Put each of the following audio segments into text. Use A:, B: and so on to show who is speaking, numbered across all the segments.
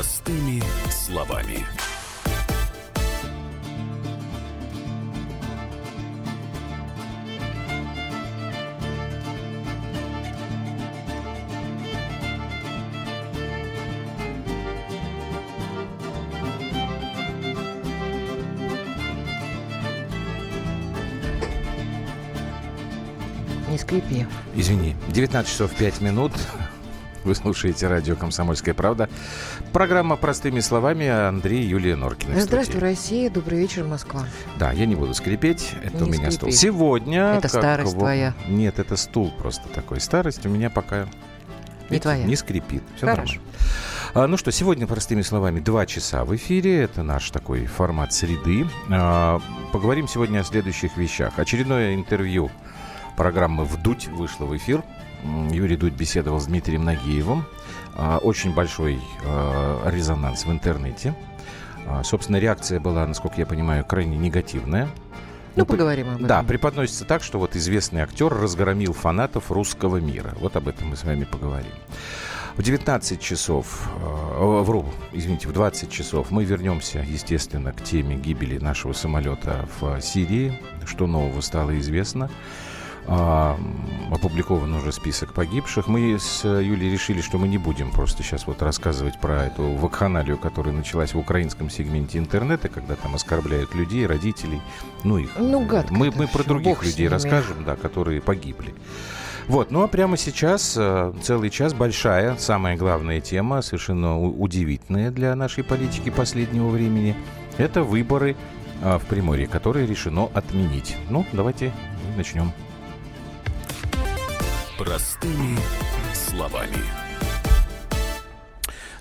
A: Простыми словами.
B: Не скрипи.
C: Извини, 19 часов 5 минут. Вы слушаете радио «Комсомольская правда». Программа «Простыми словами» Андрей Юлия Норкина. в
B: Здравствуй,
C: студии.
B: Россия. Добрый вечер, Москва.
C: Да, я не буду скрипеть. Это
B: Не
C: у меня
B: скрипи.
C: стул. Сегодня...
B: Это старость
C: его-
B: твоя.
C: Нет, это стул просто такой. Старость у меня пока... видите,
B: твоя.
C: Не скрипит. Все
B: Хорошо.
C: нормально. А, ну что, сегодня, простыми словами, два часа в эфире. Это наш такой формат среды. А, поговорим сегодня о следующих вещах. Очередное интервью программы «Вдуть» вышло в эфир. Юрий Дудь беседовал с Дмитрием Нагиевым. А, Очень большой а, резонанс в интернете. А, Собственно, реакция была, насколько я понимаю, крайне негативная.
B: Ну,
C: при-
B: поговорим об этом.
C: Да, преподносится так, что вот известный актер разгромил фанатов русского мира. Вот об этом мы с вами поговорим. В 19 часов, э, вру, извините, в 20 часов мы вернемся, естественно, к теме гибели нашего самолета в Сирии. Что нового стало известно. А, опубликован уже список погибших. Мы с Юлей решили, что мы не будем просто сейчас вот рассказывать про эту вакханалию, которая началась в украинском сегменте интернета, когда там оскорбляют людей, родителей, ну их.
B: Ну, гадко
C: Мы, мы про других
B: бог
C: людей расскажем, да, которые погибли. Вот, ну а прямо сейчас э, целый час большая, самая главная тема, совершенно удивительная для нашей политики последнего времени, это выборы э, в Приморье, которые решено отменить. Ну, давайте начнем.
A: Простыми словами.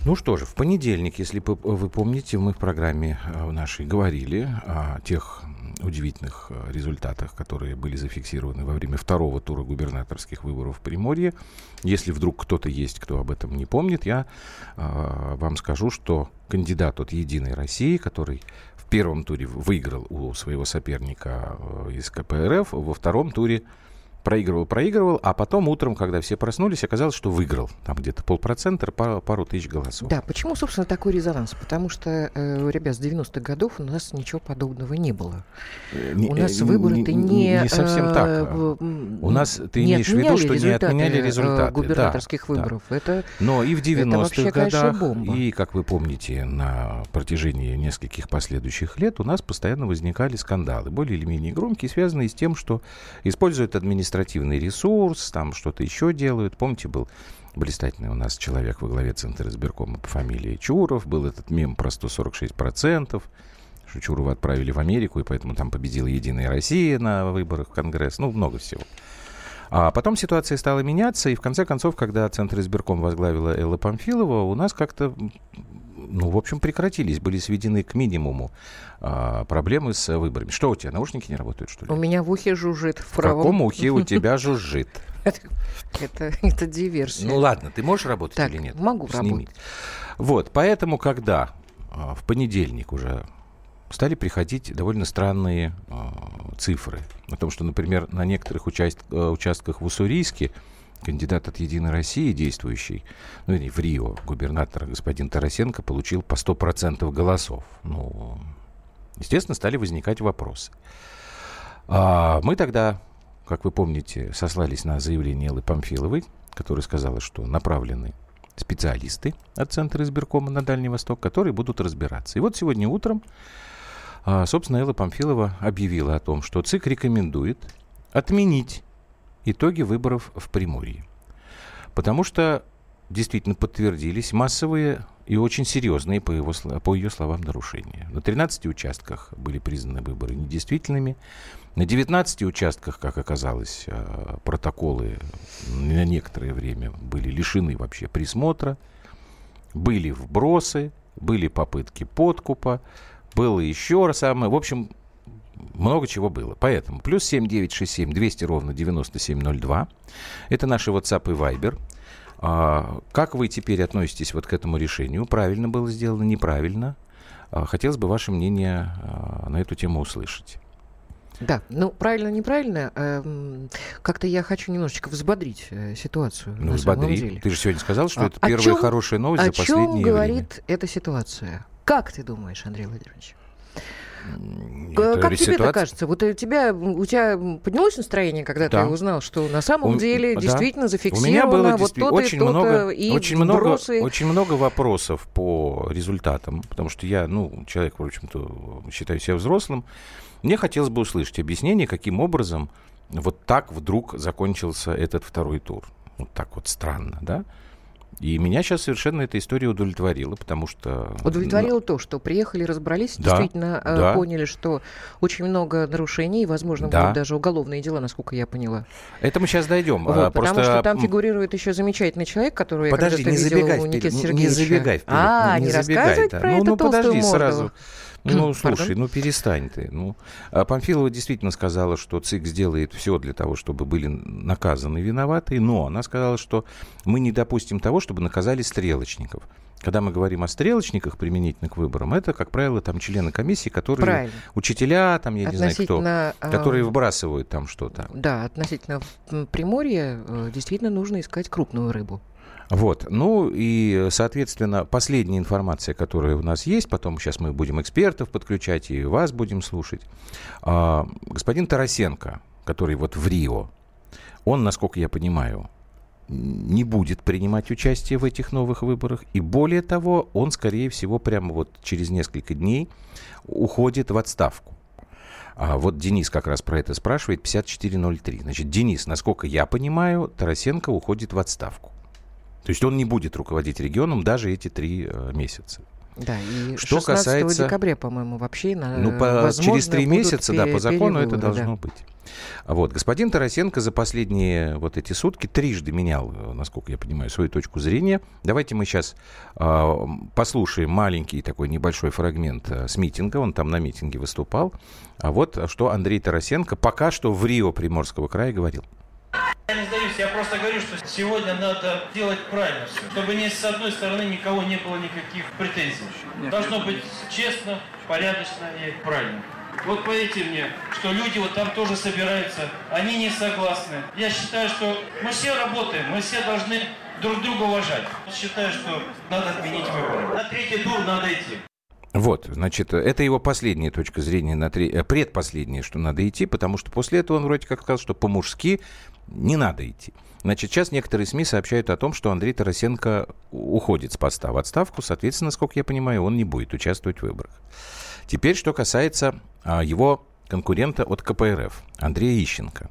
C: Ну что же, в понедельник, если вы помните, мы в программе э, нашей говорили о тех удивительных э, результатах, которые были зафиксированы во время второго тура губернаторских выборов в Приморье. Если вдруг кто-то есть, кто об этом не помнит, я э, вам скажу, что кандидат от «Единой России», который в первом туре выиграл у своего соперника из КПРФ, во втором туре проигрывал, проигрывал, а потом утром, когда все проснулись, оказалось, что выиграл. Там где-то полпроцента, пару, пару тысяч голосов.
B: Да, почему, собственно, такой резонанс? Потому что, э, ребят, с 90-х годов у нас ничего подобного не было.
C: Э, не-
B: у нас
C: э,
B: выборы-то не...
C: Не совсем
B: э,
C: так. а.
B: в- м,
C: У нас, ты
B: не
C: имеешь в виду, что не отменяли
B: э,
C: результаты. Да,
B: губернаторских
C: да.
B: выборов. Это
C: Но и в 90-х
B: вообще, конечно,
C: годах,
B: бомба.
C: и, как вы помните, на протяжении нескольких последующих лет у нас постоянно возникали скандалы, более или менее громкие, связанные с тем, что используют административный ресурс, там что-то еще делают. Помните, был блистательный у нас человек во главе Центра избиркома по фамилии Чуров, был этот мем про 146%, что Чурова отправили в Америку, и поэтому там победила Единая Россия на выборах в Конгресс, ну, много всего. А потом ситуация стала меняться, и в конце концов, когда Центр избирком возглавила Элла Памфилова, у нас как-то, ну, в общем, прекратились, были сведены к минимуму а, проблемы с выборами. Что у тебя, наушники не работают, что ли?
B: у меня в ухе жужжит. В,
C: В
B: правом.
C: каком ухе у тебя жужжит?
B: Это, это диверсия.
C: Ну ладно, ты можешь работать
B: Так,
C: или нет?
B: могу
C: Сними.
B: работать.
C: Вот, поэтому, когда а, в понедельник уже стали приходить довольно странные а, цифры о том, что, например, на некоторых участ- э, участках в Уссурийске кандидат от «Единой России», действующий, ну, или в Рио, губернатор господин Тарасенко получил по 100% голосов. Ну, естественно, стали возникать вопросы. А, мы тогда, как вы помните, сослались на заявление Эллы Памфиловой, которая сказала, что направлены специалисты от Центра избиркома на Дальний Восток, которые будут разбираться. И вот сегодня утром, а, собственно, Элла Памфилова объявила о том, что ЦИК рекомендует отменить итоги выборов в Приморье. Потому что действительно подтвердились массовые и очень серьезные, по, его, по ее словам, нарушения. На 13 участках были признаны выборы недействительными. На 19 участках, как оказалось, э, протоколы на некоторое время были лишены вообще присмотра. Были вбросы, были попытки подкупа, было еще раз самое. В общем, много чего было. Поэтому плюс 7967 200 ровно 9702. Это наши WhatsApp и Viber. А, как вы теперь относитесь вот к этому решению? Правильно было сделано, неправильно? А, хотелось бы ваше мнение а, на эту тему услышать.
B: Да, ну правильно, неправильно. эм, Как-то я хочу немножечко взбодрить э, ситуацию.
C: Ну, взбодри. Ты же сегодня сказал, что
B: А-
C: это
B: о
C: первая
B: чём-
C: хорошая новость
B: О
C: за
B: чем
C: последнее
B: говорит эта ситуация? Как ты думаешь, Андрей Владимирович? Как тебе это
C: ситуация-
B: кажется? Вот у тебя, у тебя поднялось настроение, когда
C: Да.
B: ты узнал, что на самом
C: У-
B: деле
C: да.
B: действительно
C: У
B: зафиксировано
C: меня было
B: вот
C: действительно
B: то-то и
C: очень
B: то-то,
C: много,
B: и
C: очень много, очень много вопросов по результатам, потому что я, ну, человек, в общем-то, считаю себя взрослым. Мне хотелось бы услышать объяснение, каким образом вот так вдруг закончился этот второй тур. Вот так вот странно, да? И меня сейчас совершенно эта история удовлетворила, потому что...
B: Удовлетворило то, что приехали, разобрались,
C: Да,
B: действительно э,
C: да.
B: поняли, что очень много нарушений, и, возможно,
C: Да.
B: будут даже уголовные дела, насколько я поняла.
C: Ну, Это мы сейчас дойдем.
B: Вот,
C: А,
B: потому
C: просто,
B: что там фигурирует еще замечательный человек, который я
C: Подожди,
B: когда-то
C: не
B: видела
C: забегай
B: у
C: вперед, не-
B: Сергеевича.
C: не забегай вперед.
B: А, не,
C: забегай,
B: рассказывать
C: да.
B: про
C: ну,
B: эту
C: ну, подожди
B: морду?
C: сразу. Ну,
B: Пардон?
C: слушай, ну перестань ты. Ну, а Памфилова действительно сказала, что ЦИК сделает все для того, чтобы были наказаны виноватые, но она сказала, что мы не допустим того, чтобы наказали стрелочников. Когда мы говорим о стрелочниках применительно к выборам, это, как правило, там члены комиссии, которые
B: Правильно.
C: учителя, там, я не знаю кто,
B: а,
C: которые выбрасывают там что-то.
B: Да, относительно Приморья э, действительно нужно искать крупную рыбу.
C: Вот. Ну и, соответственно, последняя информация, которая у нас есть, потом сейчас мы будем экспертов подключать и вас будем слушать. А, господин Тарасенко, который вот в Рио, он, насколько я понимаю, не будет принимать участие в этих новых выборах. И более того, он, скорее всего, прямо вот через несколько дней уходит в отставку. А вот Денис как раз про это спрашивает, 5403. Значит, Денис, насколько я понимаю, Тарасенко уходит в отставку. То есть он не будет руководить регионом даже эти три э, месяца.
B: Да, и
C: Что
B: 16
C: касается-
B: декабря, по-моему, вообще на,
C: Ну, по-
B: возможно,
C: через три месяца, да, по закону это должно
B: да.
C: быть. Вот, господин Тарасенко за последние вот эти сутки трижды менял, э, насколько я понимаю, свою точку зрения. Давайте мы сейчас а, послушаем маленький такой небольшой фрагмент а, с митинга. Он там на митинге выступал. А вот что Андрей Тарасенко пока что в Рио Приморского края говорил.
D: Я просто говорю, что сегодня надо делать правильно все, чтобы ни с одной стороны никого не было никаких претензий. Должно быть честно, порядочно и правильно. Вот поверьте мне, что люди вот там тоже собираются, они не согласны. Я считаю, что мы все работаем, мы все должны друг друга уважать. Считаю, что надо отменить выборы. На третий тур надо идти.
C: Вот, значит, это его последняя точка зрения, на три... э, предпоследняя, что надо идти, потому что после этого он вроде как сказал, что по-мужски не надо идти. Значит, сейчас некоторые СМИ сообщают о том, что Андрей Тарасенко уходит с поста в отставку, соответственно, насколько я понимаю, он не будет участвовать в выборах. Теперь, что касается а, его конкурента от КПРФ, Андрея Ищенко.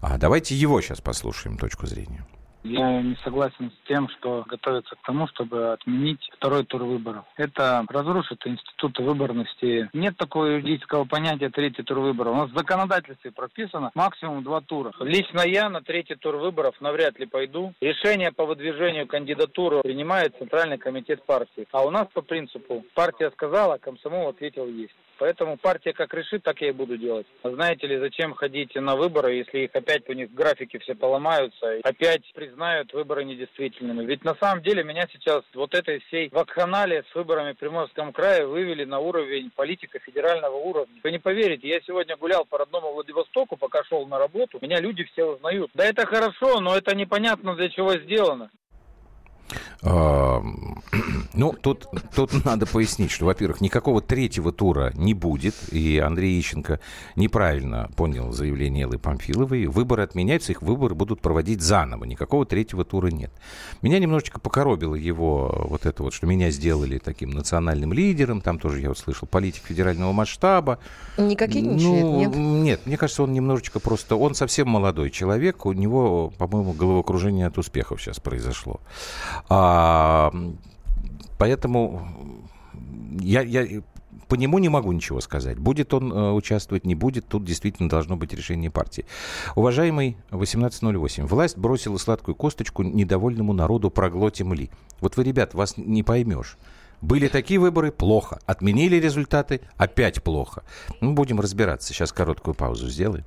C: А, давайте его сейчас послушаем точку зрения.
E: Я не согласен с тем, что готовится к тому, чтобы отменить второй тур выборов. Это разрушит институт выборности. Нет такого юридического понятия третий тур выборов. У нас в законодательстве прописано максимум два тура. Лично я на третий тур выборов навряд ли пойду. Решение по выдвижению кандидатуры принимает Центральный комитет партии. А у нас по принципу партия сказала, комсомол ответил есть. Поэтому партия как решит, так я и буду делать. А Знаете ли, зачем ходить на выборы, если их опять у них графики все поломаются, опять признают выборы недействительными? Ведь на самом деле меня сейчас вот этой всей вакханалии с выборами в Приморском крае вывели на уровень политика федерального уровня. Вы не поверите, я сегодня гулял по родному Владивостоку, пока шел на работу, меня люди все узнают. Да это хорошо, но это непонятно для чего сделано.
C: Ну, тут, тут надо пояснить, что, во-первых, никакого третьего тура не будет, и Андрей Ищенко неправильно понял заявление Эллы Памфиловой. Выборы отменяются, их выборы будут проводить заново, никакого третьего тура нет. Меня немножечко покоробило его вот это вот, что меня сделали таким национальным лидером, там тоже я вот слышал политик федерального масштаба.
B: Не кокетничает,
C: Ну,
B: нет?
C: Нет, мне кажется, он немножечко просто... Он совсем молодой человек, у него, по-моему, головокружение от успехов сейчас произошло. А, поэтому я, я по нему не могу ничего сказать. Будет он э, участвовать, не будет, тут действительно должно быть решение партии. Уважаемый 1808, власть бросила сладкую косточку недовольному народу проглотим ли. Вот вы, ребят, вас не поймешь. Были такие выборы, плохо. Отменили результаты, опять плохо. Ну, будем разбираться. Сейчас короткую паузу сделаем.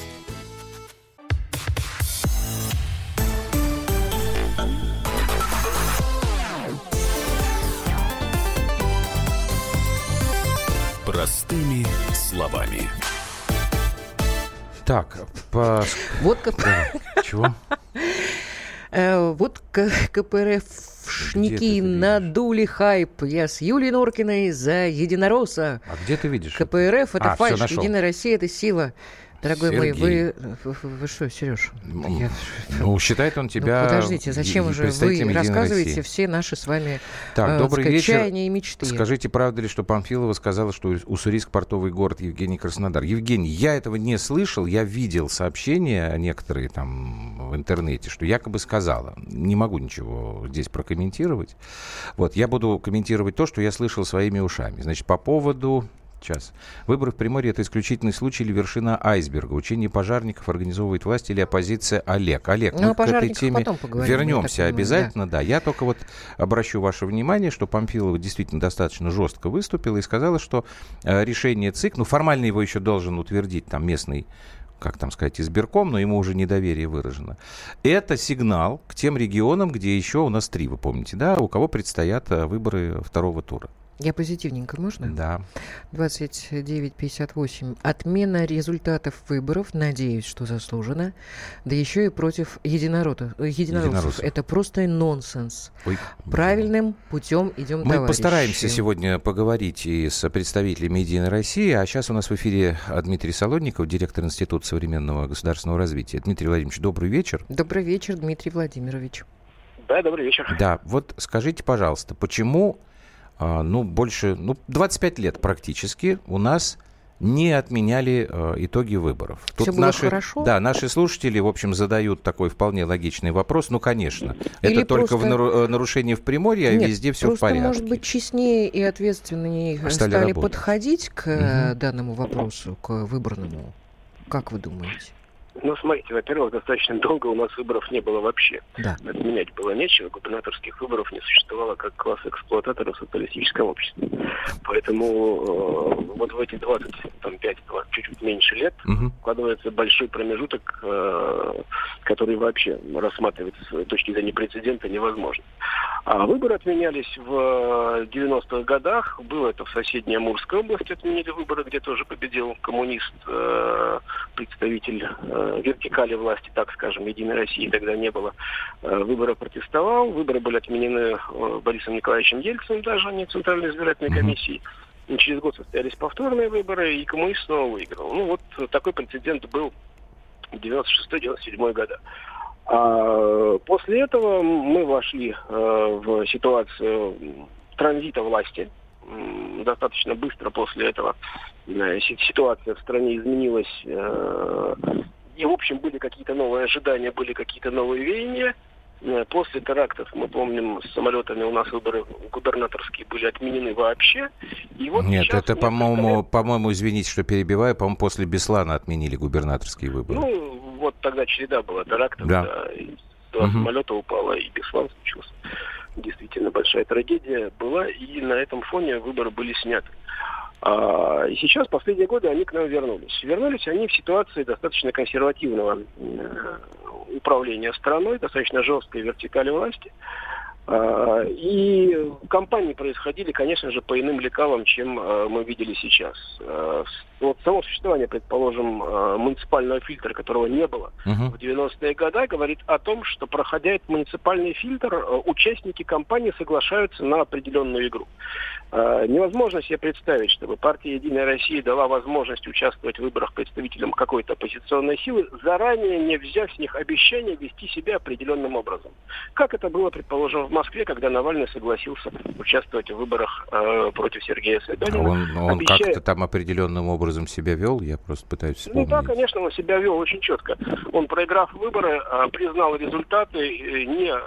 A: Простыми словами.
C: Так, по...
B: Вот КП...
C: Да, Чего?
B: Э, Вот КПРФшники надули хайп. Я с Юлией Норкиной за единоросса.
C: А где ты видишь?
B: КПРФ это
C: А,
B: фальш. Единая Россия это сила. Дорогой мой,
C: Сергей.
B: вы, вы, вы что, Сереж?
C: М, Ну, считает он тебя...
B: ну, подождите, зачем
C: и
B: же вы
C: представителем «Единой
B: рассказываете
C: России».
B: все наши с вами
C: Так,
B: э,
C: добрый
B: сказать,
C: вечер.
B: чаяния и мечты?
C: Скажите, правда ли, что Памфилова сказала, что Уссурийск портовый город Евгений Краснодар? Евгений, я этого не слышал, я видел сообщения некоторые там в интернете, что якобы сказала. Не могу ничего здесь прокомментировать. Вот, я буду комментировать то, что я слышал своими ушами. Значит, по поводу... Сейчас. Выборы в Приморье – это исключительный случай или вершина айсберга. Учение пожарников организовывает власть или оппозиция Олег. Олег,
B: Ну,
C: мы к этой теме вернемся обязательно. Да. Я только вот обращу ваше внимание, что Памфилова действительно достаточно жестко выступила и сказала, что э, решение ЦИК, ну, формально его еще должен утвердить там местный как там сказать, избирком, но ему уже недоверие выражено. Это сигнал к тем регионам, где еще у нас три, вы помните, да, у кого предстоят э, выборы второго тура.
B: Я позитивненько, можно?
C: Да.
B: 29.58. Отмена результатов выборов, надеюсь, что заслуженно, да еще и против единородов, э, единороссов.
C: Единороссов.
B: Это просто нонсенс.
C: Ой.
B: Правильным путем идем,
C: Мы
B: товарищи.
C: постараемся сегодня поговорить и с представителями Единой России. А сейчас у нас в эфире Дмитрий Солодников, директор Института современного государственного развития. Дмитрий Владимирович, добрый вечер.
B: Добрый вечер, Дмитрий Владимирович.
F: Да, добрый вечер.
C: Да, вот скажите, пожалуйста, почему, ну, больше, ну, 25 лет практически у нас не отменяли э, итоги выборов.
B: Всё было
C: наши,
B: хорошо?
C: Да, наши слушатели, в общем, задают такой вполне логичный вопрос. Ну, конечно,
B: Или
C: это только в
B: просто-
C: нару- э, нарушение в Приморье, а
B: Нет,
C: везде все в
B: просто,
C: порядке.
B: может быть, честнее и ответственнее
C: Стали
B: стали,
C: работать.
B: подходить к
C: Мгм.
B: данному вопросу, к выборному. Как вы думаете?
F: Ну, смотрите, во-первых, достаточно долго у нас выборов не было вообще.
B: Да.
F: Отменять было нечего, губернаторских выборов не существовало как класс эксплуататоров в социалистическом обществе. Поэтому э, вот в эти 25, 20, чуть-чуть меньше лет
C: Мгм.
F: вкладывается большой промежуток, э, который вообще рассматривать с точки зрения прецедента невозможно. А выборы отменялись в 90-х годах. Было это в соседней Амурской области, отменили выборы, где тоже победил коммунист, э, представитель э, вертикали власти, так скажем, Единой России тогда не было. Э, выборы протестовал, выборы были отменены э, Борисом Николаевичем Ельциным даже, а не Центральной избирательной комиссией. И через год состоялись повторные выборы, и коммунист снова выиграл. Ну вот э, такой прецедент был в 96-97 года. А после этого мы вошли э, в ситуацию транзита власти. Достаточно быстро после этого э, си- ситуация в стране изменилась. э, И, в общем, были какие-то новые ожидания, были какие-то новые веяния. После терактов, мы помним, с самолетами у нас выборы губернаторские были отменены вообще. И вот
C: Нет, это, по-моему, по-моему, извините, что перебиваю, по-моему, после Беслана отменили губернаторские выборы.
F: Ну, вот тогда череда была терактов,
C: Да.
F: да. и два
C: Мгм.
F: самолета упало, и Беслан случился. Действительно большая трагедия была, и на этом фоне выборы были сняты. А, и сейчас, последние годы, они к нам вернулись. Вернулись они в ситуации достаточно консервативного э, управления страной, достаточно жесткой вертикали власти. А, И кампании происходили, конечно же, по иным лекалам, чем э, мы видели сейчас. С- Вот само существование, предположим, муниципального фильтра, которого не было
C: Мгм.
F: в 90-е годы, говорит о том, что, проходя этот муниципальный фильтр, участники кампании соглашаются на определенную игру. Невозможно себе представить, чтобы партия «Единая Россия» дала возможность участвовать в выборах представителям какой-то оппозиционной силы, заранее не взяв с них обещание вести себя определенным образом. Как это было, предположим, в Москве, когда Навальный согласился участвовать в выборах э, против Сергея Собянина.
C: Он, он обещая... как-то там определенным образом себя вел? Я просто пытаюсь вспомнить.
F: Ну да, конечно, он себя вел очень четко. Он, проиграв выборы, э, признал результаты, э, не э,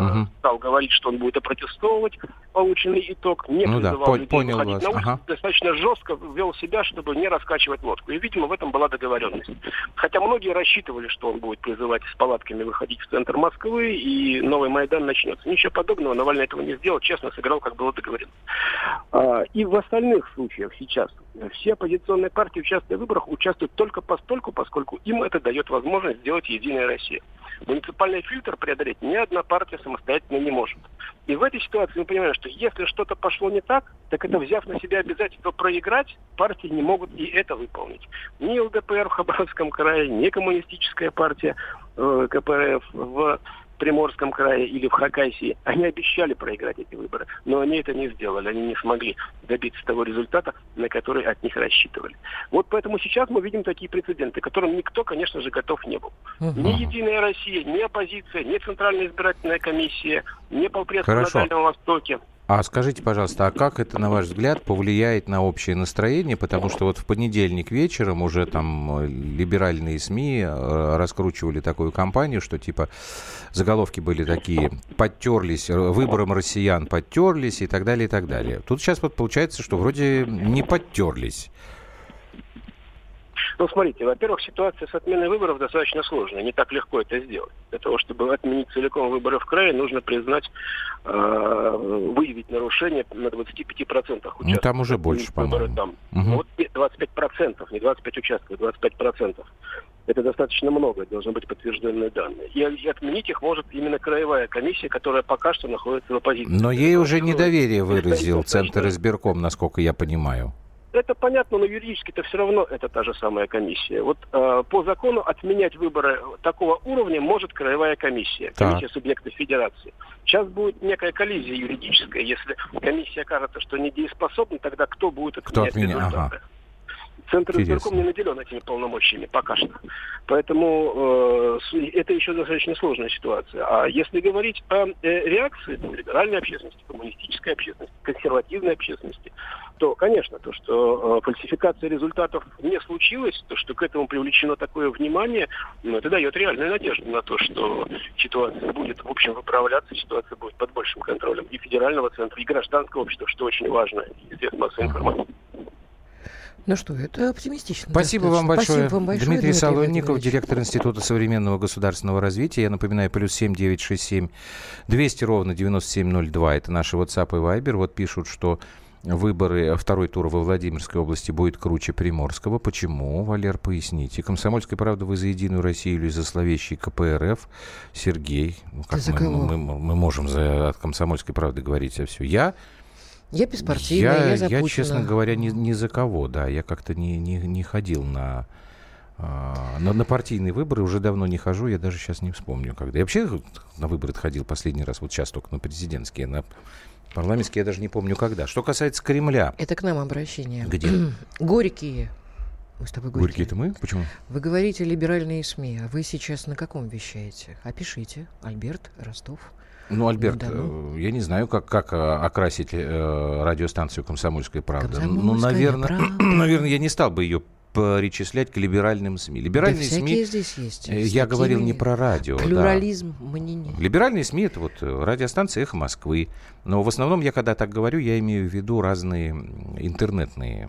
F: угу. стал говорить, что он будет опротестовывать полученный итог, не
C: ну
F: призывал
C: да,
F: людей
C: понял
F: выходить
C: вас.
F: на улицу,
C: ага.
F: достаточно жестко вел себя, чтобы не раскачивать лодку. И, видимо, в этом была договоренность. Хотя многие рассчитывали, что он будет призывать с палатками выходить в центр Москвы, и новый Майдан начнется. Ничего подобного, Навальный этого не сделал, честно сыграл, как было договорено. А, и в остальных случаях сейчас все оппозиционные партии, участвуя в выборах, участвуют только постольку, поскольку им это дает возможность сделать Единая Россия. Муниципальный фильтр преодолеть ни одна партия самостоятельно не может. И в этой ситуации мы понимаем, что если что-то пошло не так, так это взяв на себя обязательство проиграть, партии не могут и это выполнить. Ни ЛДПР в Хабаровском крае, ни коммунистическая партия э, КПРФ в Приморском крае или в Хакасии, они обещали проиграть эти выборы, но они это не сделали, они не смогли добиться того результата, на который от них рассчитывали. Вот поэтому сейчас мы видим такие прецеденты, которым никто, конечно же, готов не был. Угу. Ни Единая Россия, ни оппозиция, ни Центральная избирательная комиссия, ни полпредство на Дальнем Востоке.
C: А скажите, пожалуйста, а как это, на ваш взгляд, повлияет на общее настроение? Потому что вот в понедельник вечером уже там э, либеральные СМИ э, раскручивали такую кампанию, что типа заголовки были такие, подтерлись, э, выбором россиян подтерлись и так далее, и так далее. Тут сейчас вот получается, что вроде не подтерлись.
F: Ну, смотрите, во-первых, ситуация с отменой выборов достаточно сложная. Не так легко это сделать. Для того, чтобы отменить целиком выборы в крае, нужно признать, э, выявить нарушение на 25% участков.
C: Ну, там уже больше, по-моему.
F: Там. Угу. Вот 25%, не 25 участков, 25%. Это достаточно много, должны быть подтвержденные данные. И, и отменить их может именно краевая комиссия, которая пока что находится в оппозиции.
C: Но ей уже недоверие выразил Центр избирком, насколько я понимаю.
F: Это понятно, но юридически это все равно это та же самая комиссия. Вот э, по закону отменять выборы такого уровня может краевая комиссия, комиссия так. субъектов федерации. Сейчас будет некая коллизия юридическая. Если комиссия окажется, что недееспособна, тогда кто будет отменять кто отменя... результаты? Ага. Центр избирком не наделен этими полномочиями пока что. Поэтому э, это еще достаточно сложная ситуация. А если говорить о э, реакции там, либеральной общественности, коммунистической общественности, консервативной общественности, то, конечно, то, что э, фальсификация результатов не случилась, то, что к этому привлечено такое внимание, ну, это дает реальную надежду на то, что ситуация будет, в общем, выправляться, ситуация будет под большим контролем и федерального центра, и гражданского общества, что очень важно, и средств массовой информации.
B: Ну что, это оптимистично.
C: Спасибо вам большое. Спасибо вам большое. Дмитрий, Дмитрий Солонников, директор Института современного государственного развития. Я напоминаю, плюс семь девять шесть семь двести ровно девяносто семь ноль два. Это наши WhatsApp и Viber. Вот пишут, что выборы, второй тур во Владимирской области будет круче Приморского. Почему, Валер, поясните. Комсомольская правда, вы за Единую Россию или за словещий КПРФ? Сергей, ну, как мы, мы, мы, мы можем за от Комсомольской правды говорить а все. Я
B: я беспартийная, я, я за
C: Я, честно говоря, ни, ни за кого, да. Я как-то не, не, не ходил на, а, на, на партийные выборы, уже давно не хожу, я даже сейчас не вспомню, когда. Я вообще на выборы ходил последний раз, вот сейчас только на президентские, на парламентские я даже не помню когда. Что касается Кремля.
B: Это к нам обращение.
C: Где?
B: Горькие. Мы с тобой горькие.
C: Горькие это мы? Почему?
B: Вы говорите либеральные СМИ, а вы сейчас на каком вещаете? Опишите. Альберт, Ростов.
C: Ну, Альберт, ну, ну. я не знаю, как, как э, окрасить э, радиостанцию «Комсомольская правда».
B: Комсомольская
C: ну, наверное,
B: правда.
C: наверное, я не стал бы ее причислять к либеральным СМИ. Либеральные
B: да
C: СМИ.
B: здесь есть.
C: Э, я говорил не про радио.
B: Плюрализм
C: да.
B: мнений.
C: Либеральные СМИ это вот радиостанция Эхо Москвы. Но в основном я когда так говорю, я имею в виду разные интернетные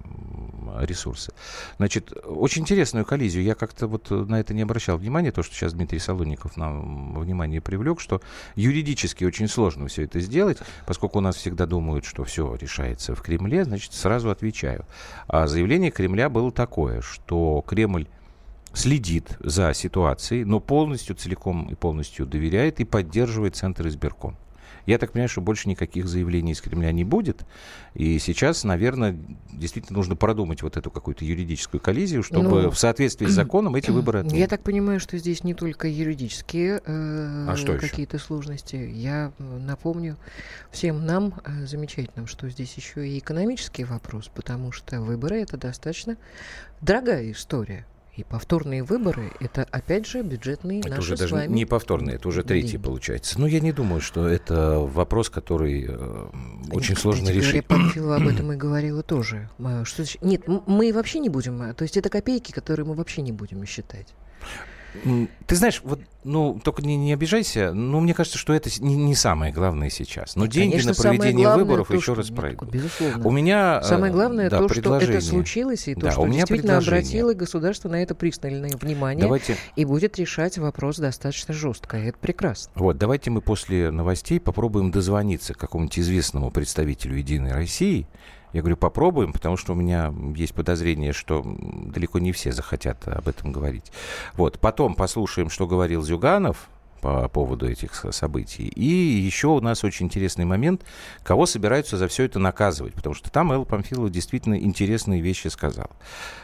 C: ресурсы. Значит, очень интересную коллизию. Я как-то вот на это не обращал внимания, то, что сейчас Дмитрий Солоников нам внимание привлек, что юридически очень сложно все это сделать, поскольку у нас всегда думают, что все решается в Кремле, значит, сразу отвечаю. А заявление Кремля было такое, что Кремль следит за ситуацией, но полностью, целиком и полностью доверяет и поддерживает Центр избирком. Я так понимаю, что больше никаких заявлений из Кремля не будет. И сейчас, наверное, действительно нужно продумать вот эту какую-то юридическую коллизию, чтобы ну, в соответствии с законом эти выборы отменить.
B: Я так понимаю, что здесь не только юридические э, а какие-то сложности. Я напомню всем нам, э, замечательным, что здесь еще и экономический вопрос, потому что выборы это достаточно дорогая история. И повторные выборы – это, опять же, бюджетные
C: это
B: наши
C: уже даже
B: вами
C: не повторные, это уже третий деньги. получается. Но я не думаю, что это вопрос, который э, очень Нет, сложно кстати, решить.
B: Памфилова об этом и говорила тоже. Что, нет, мы вообще не будем, то есть это копейки, которые мы вообще не будем считать.
C: Ты знаешь, вот, ну, только не, не обижайся, но мне кажется, что это не, не самое главное сейчас. Но Нет, деньги конечно, на проведение выборов то, еще раз пройдут.
B: Безусловно. У меня Самое главное да, то, что это случилось, и то, да, что у меня действительно обратило государство на это пристальное внимание давайте... и будет решать вопрос достаточно жестко. И это прекрасно.
C: Вот, давайте мы после новостей попробуем дозвониться к какому-нибудь известному представителю «Единой России», я говорю, попробуем, потому что у меня есть подозрение, что далеко не все захотят об этом говорить. Вот. Потом послушаем, что говорил Зюганов по поводу этих событий. И еще у нас очень интересный момент, кого собираются за все это наказывать, потому что там Элла Памфилова действительно интересные вещи сказал.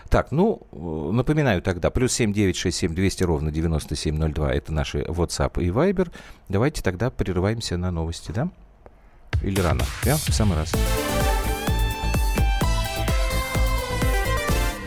C: Так, ну, напоминаю тогда, плюс 7967 200 ровно 9702, это наши WhatsApp и Viber. Давайте тогда прерываемся на новости, да? Или рано? Я в самый раз.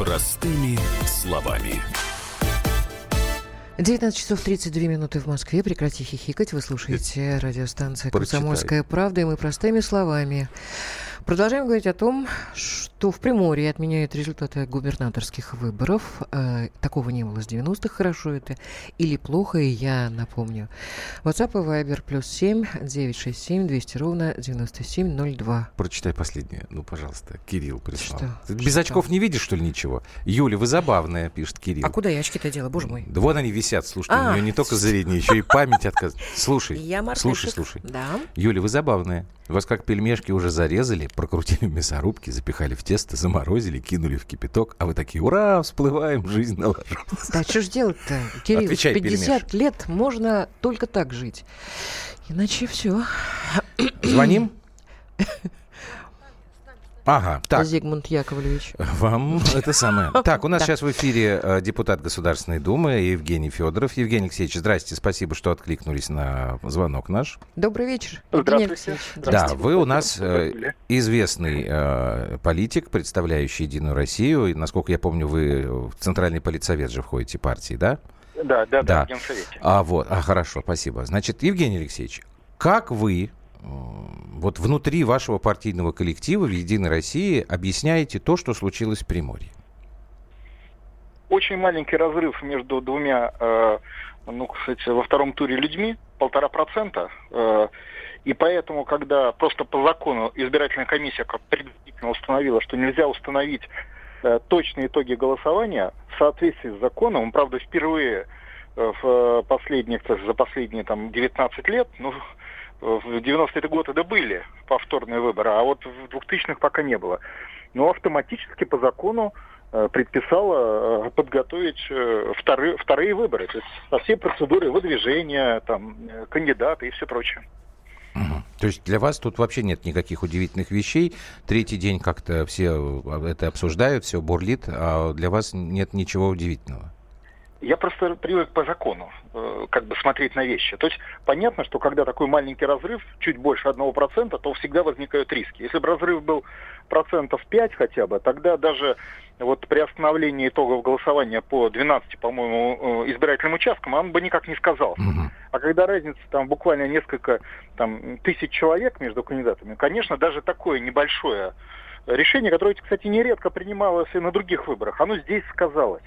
A: Простыми словами.
B: 19 часов 32 минуты в Москве. Прекрати хихикать. Вы слушаете радиостанция «Комсомольская правда». И мы простыми словами Продолжаем говорить о том, что в Приморье отменяют результаты губернаторских выборов. Э, такого не было с 90-х. Хорошо это или плохо, и я напомню. WhatsApp и Viber плюс 7 967 200 ровно 9702.
C: Прочитай последнее. Ну, пожалуйста. Кирилл прислал. Что? Ты без что? очков не видишь, что ли, ничего? Юля, вы забавная, пишет Кирилл.
B: А куда я очки-то делала, боже мой?
C: Да вон они висят, слушайте. А, у нее не только зрение, еще и память отказывает. Слушай, слушай, слушай.
B: Да.
C: Юля, вы забавная. Вас как пельмешки уже зарезали, прокрутили в мясорубке, запихали в тесто, заморозили, кинули в кипяток, а вы такие, ура, всплываем, жизнь налаживается.
B: Да что ж делать-то, Кирилл, Отвечай, 50 пельмеш. лет можно только так жить. Иначе все.
C: Звоним? Ага, так.
B: Зигмунд Яковлевич.
C: Вам это самое. Так, у нас сейчас в эфире э, депутат Государственной Думы Евгений Федоров. Евгений Алексеевич, здрасте, спасибо, что откликнулись на звонок наш.
B: Добрый вечер.
G: Здравствуйте.
C: Да, вы у нас э, известный э, политик, представляющий Единую Россию. И, насколько я помню, вы в Центральный политсовет же входите партии, да?
G: Да, да, да,
C: да. А вот, а хорошо, спасибо. Значит, Евгений Алексеевич, как вы вот внутри вашего партийного коллектива в «Единой России» объясняете то, что случилось в Приморье?
G: Очень маленький разрыв между двумя, э, ну, кстати, во втором туре людьми, полтора процента. Э, и поэтому, когда просто по закону избирательная комиссия как предварительно установила, что нельзя установить э, точные итоги голосования в соответствии с законом, правда, впервые э, в последних, за последние там 19 лет, ну, в 90-е годы да были повторные выборы, а вот в 2000-х пока не было. Но автоматически по закону э, предписала э, подготовить э, вторые, вторые выборы. То есть со всей процедурой выдвижения, там, кандидата и все прочее.
C: Угу. То есть для вас тут вообще нет никаких удивительных вещей. Третий день как-то все это обсуждают, все бурлит, а для вас нет ничего удивительного.
G: Я просто привык по закону э, как бы смотреть на вещи. То есть понятно, что когда такой маленький разрыв, чуть больше одного процента, то всегда возникают риски. Если бы разрыв был процентов 5 хотя бы, тогда даже вот при остановлении итогов голосования по 12, по-моему, э, избирательным участкам, он бы никак не сказал. Угу. А когда разница там буквально несколько там, тысяч человек между кандидатами, конечно, даже такое небольшое решение, которое, кстати, нередко принималось и на других выборах, оно здесь сказалось.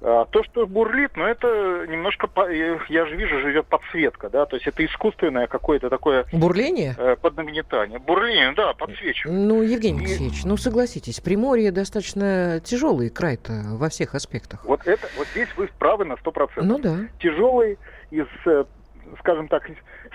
G: А, то, что бурлит, ну это немножко, я же вижу, живет подсветка, да, то есть это искусственное какое-то такое...
B: Бурление?
G: Э, поднагнетание. Бурление, да, подсвечивает.
B: Ну, Евгений и... Алексеевич, ну согласитесь, Приморье достаточно тяжелый край-то во всех аспектах.
G: Вот это, вот здесь вы правы на 100%.
B: Ну да.
G: Тяжелый из, э, скажем так,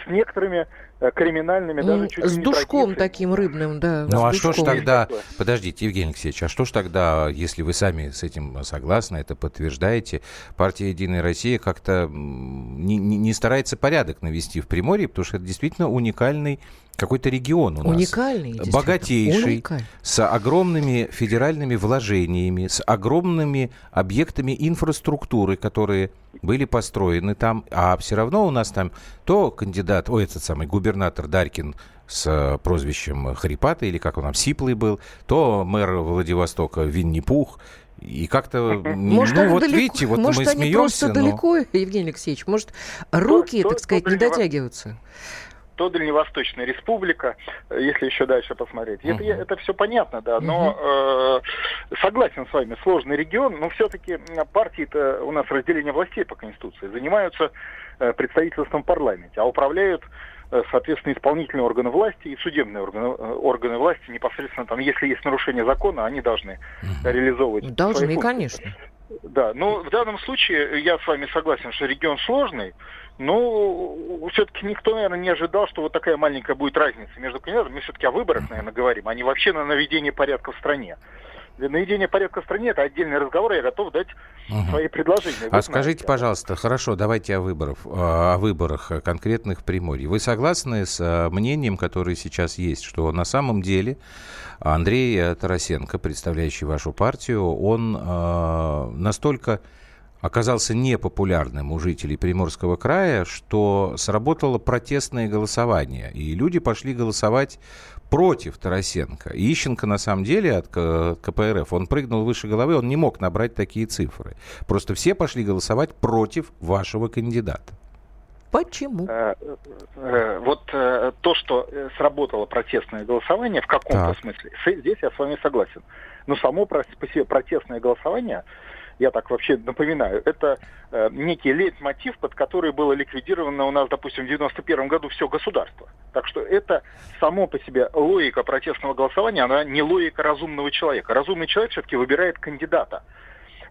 G: с некоторыми э, криминальными, даже чуть
B: С душком таким рыбным, да.
C: Ну а что ж тогда, подождите, Евгений Алексеевич, а что ж тогда, если вы сами с этим согласны, это подтверждаете, партия «Единая Россия» как-то не, не, не старается порядок навести в Приморье, потому что это действительно уникальный какой-то регион у нас.
B: Уникальный.
C: Богатейший,
B: уникальный.
C: с огромными федеральными вложениями, с огромными объектами инфраструктуры, которые были построены там, а все равно у нас там то кандидат, о, этот самый губернатор Дарькин с э, прозвищем Харипата, или как он там, Сиплый был, то мэр Владивостока Винни-Пух, и как-то,
B: может,
C: ну вот
B: далеко,
C: видите, вот
B: может,
C: мы
B: они
C: смеемся,
B: просто
C: но...
B: далеко, Евгений Алексеевич, может, руки,
G: то,
B: так сказать,
G: то
B: не дотягиваются?
G: то Дальневосточная республика, если еще дальше посмотреть. Uh-huh. Это, это все понятно, да, но uh-huh. э, согласен с вами, сложный регион, но все-таки партии-то у нас разделение властей по Конституции занимаются э, представительством в парламенте, а управляют э, соответственно, исполнительные органы власти и судебные органы, органы власти непосредственно там, если есть нарушение закона, они должны реализовывать.
B: Должны, конечно.
G: Да, но в данном случае я с вами согласен, что регион сложный, но все-таки никто, наверное, не ожидал, что вот такая маленькая будет разница между кандидатами. Мы все-таки о выборах, наверное, говорим, а не вообще на наведение порядка в стране. Для наведения порядка в стране это отдельный разговор, я готов дать угу. свои предложения. Вы
C: а знаете, скажите, пожалуйста, хорошо, давайте о выборах, о выборах конкретных в Приморье. Вы согласны с мнением, которое сейчас есть, что на самом деле Андрей Тарасенко, представляющий вашу партию, он э, настолько оказался непопулярным у жителей Приморского края, что сработало протестное голосование. И люди пошли голосовать против Тарасенко. Ищенко, на самом деле, от КПРФ, он прыгнул выше головы, он не мог набрать такие цифры. Просто все пошли голосовать против вашего кандидата.
B: Почему?
G: Э, э, вот э, то, что сработало протестное голосование, в каком-то смысле, здесь я с вами согласен. Но само по себе протестное голосование я так вообще напоминаю, это э, некий лейтмотив, под который было ликвидировано у нас, допустим, в 91 году все государство. Так что это само по себе логика протестного голосования, она не логика разумного человека. Разумный человек все-таки выбирает кандидата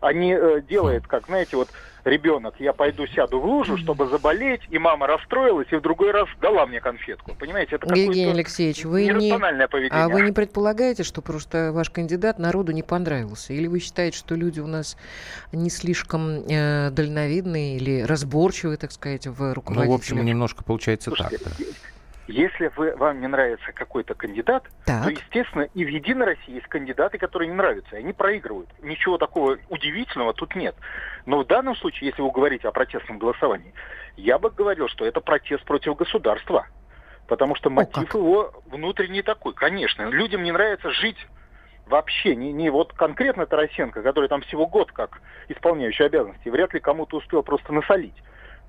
G: а не э, делает, как, знаете, вот ребенок, я пойду сяду в лужу, чтобы заболеть, и мама расстроилась, и в другой раз дала мне конфетку. Понимаете, это
B: Евгений Алексеевич, вы не...
G: поведение.
B: А вы не предполагаете, что просто ваш кандидат народу не понравился? Или вы считаете, что люди у нас не слишком э, дальновидные или разборчивые, так сказать, в руководителях?
C: Ну, в общем, немножко получается
G: Слушайте,
C: так. Да.
G: Если вы, вам не нравится какой-то кандидат,
B: так.
G: то, естественно, и в Единой России есть кандидаты, которые не нравятся, и они проигрывают. Ничего такого удивительного тут нет. Но в данном случае, если вы говорите о протестном голосовании, я бы говорил, что это протест против государства. Потому что мотив
B: О,
G: его внутренний такой. Конечно, людям не нравится жить вообще, не, не вот конкретно Тарасенко, который там всего год как исполняющий обязанности, вряд ли кому-то успел просто насолить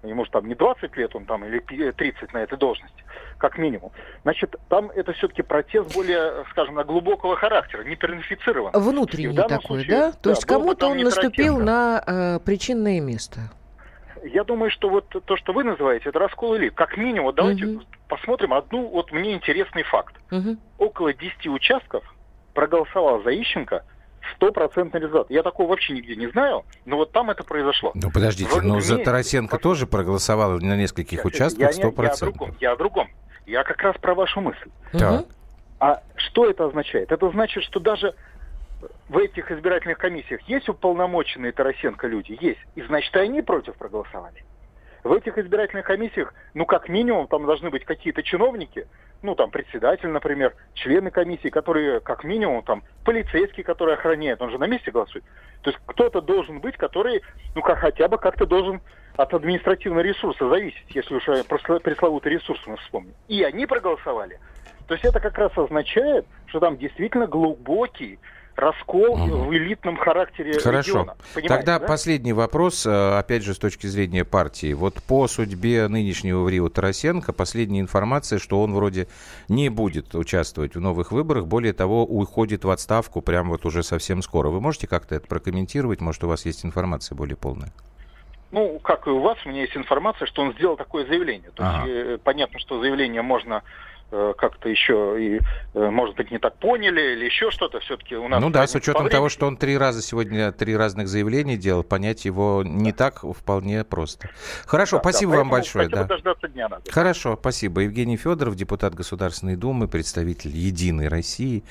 G: ему же там не 20 лет он там или 30 на этой должности, как минимум. Значит, там это все-таки протест более, скажем, на глубокого характера, не персонифицирован.
B: Внутренний такой, случае, да? То да, есть кому-то он наступил на э, причинное место.
G: Я думаю, что вот то, что вы называете, это раскол элит. Как минимум, давайте угу. посмотрим одну, вот мне интересный факт.
B: Угу.
G: Около 10 участков проголосовал за Ищенко стопроцентный результат. Я такого вообще нигде не знаю, но вот там это произошло.
C: Ну, подождите, но за Тарасенко вот... тоже проголосовал на нескольких участках 100%. Я, я,
G: я, о другом, я о другом. Я как раз про вашу мысль.
C: Так.
G: А что это означает? Это значит, что даже в этих избирательных комиссиях есть уполномоченные Тарасенко люди? Есть. И значит, и они против проголосовали. В этих избирательных комиссиях, ну, как минимум, там должны быть какие-то чиновники, ну, там, председатель, например, члены комиссии, которые, как минимум, там, полицейский, который охраняет, он же на месте голосует. То есть кто-то должен быть, который, ну, как хотя бы как-то должен от административного ресурса зависеть, если уж пресловутый ресурс у нас вспомним. И они проголосовали. То есть это как раз означает, что там действительно глубокий раскол угу. в элитном характере
C: Хорошо.
G: региона.
C: Понимаете, Тогда да? последний вопрос, э, опять же, с точки зрения партии. Вот по судьбе нынешнего Врио Тарасенко последняя информация, что он вроде не будет участвовать в новых выборах, более того, уходит в отставку прямо вот уже совсем скоро. Вы можете как-то это прокомментировать? Может, у вас есть информация более полная?
G: Ну, как и у вас, у меня есть информация, что он сделал такое заявление. То ага. есть, э, понятно, что заявление можно как-то еще и, э, может быть, не так поняли или еще что-то. Все-таки у нас...
C: Ну да, с учетом того, что он три раза сегодня три разных заявления делал, понять его не так вполне просто. Хорошо, да, спасибо да, вам большое. Да.
G: дождаться дня надо.
C: Хорошо, спасибо. Евгений Федоров, депутат Государственной Думы, представитель Единой России.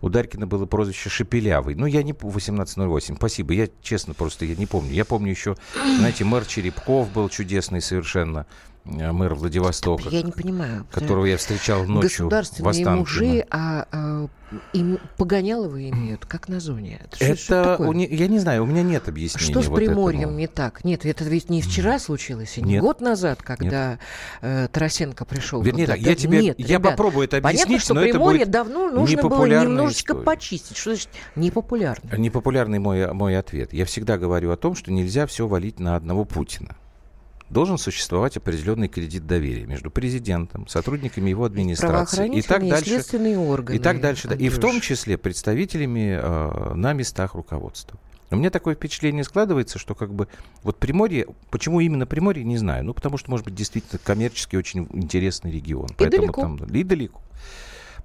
C: У Дарькина было прозвище Шепелявый. Ну, я не... 1808. Спасибо. Я, честно, просто я не помню. Я помню еще, знаете, мэр Черепков был чудесный совершенно. Э, мэр Владивостока.
B: Я не понимаю.
C: Которого я встречал ночью
B: Государственные в мужи, а, а им погоняловы имеют, как на зоне.
C: Это, это что у не, я не знаю, у меня нет объяснения.
B: Что с вот Приморьем этому. не так? Нет, это ведь не вчера случилось, и не нет. год назад, когда нет. э, Тарасенко пришел.
C: Вернее, так, я тебе, нет, я ребят, попробую это объяснить,
B: понятно, что
C: но
B: Приморье
C: это
B: давно нужно было немножечко история. почистить. Что значит непопулярно?
C: Непопулярный мой, мой ответ. Я всегда говорю о том, что нельзя все валить на одного Путина должен существовать определенный кредит доверия между президентом, сотрудниками его администрации и, так дальше.
B: Органы,
C: и так дальше. Да. И в том числе представителями э, на местах руководства. У меня такое впечатление складывается, что как бы вот Приморье, почему именно Приморье, не знаю. Ну, потому что, может быть, действительно коммерчески очень интересный регион. И Поэтому
B: далеко.
C: там и далеко.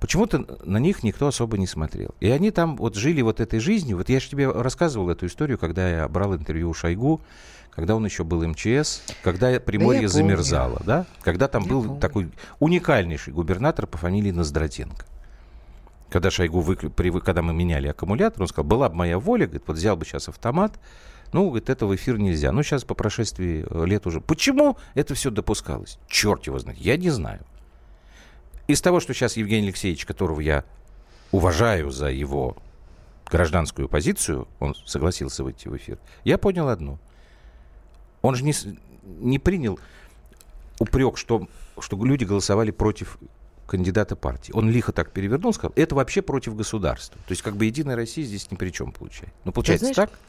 C: Почему-то на них никто особо не смотрел. И они там вот жили вот этой жизнью. Вот я же тебе рассказывал эту историю, когда я брал интервью у Шойгу когда он еще был МЧС, когда Приморье да замерзало, помню. да? Когда там я был помню. такой уникальнейший губернатор по фамилии Ноздратенко. Когда Шойгу, выклю, при, когда мы меняли аккумулятор, он сказал, была бы моя воля, говорит, вот взял бы сейчас автомат, ну, говорит, это в эфир нельзя. Ну, сейчас по прошествии э, лет уже. Почему это все допускалось? Черт его знает, я не знаю. Из того, что сейчас Евгений Алексеевич, которого я уважаю за его гражданскую позицию, он согласился выйти в эфир, я понял одно – он же не, не принял упрек, что, что люди голосовали против кандидата партии. Он лихо так перевернул, сказал, это вообще против государства. То есть как бы Единая Россия здесь ни при чем получает. Ну, получается знаешь, так?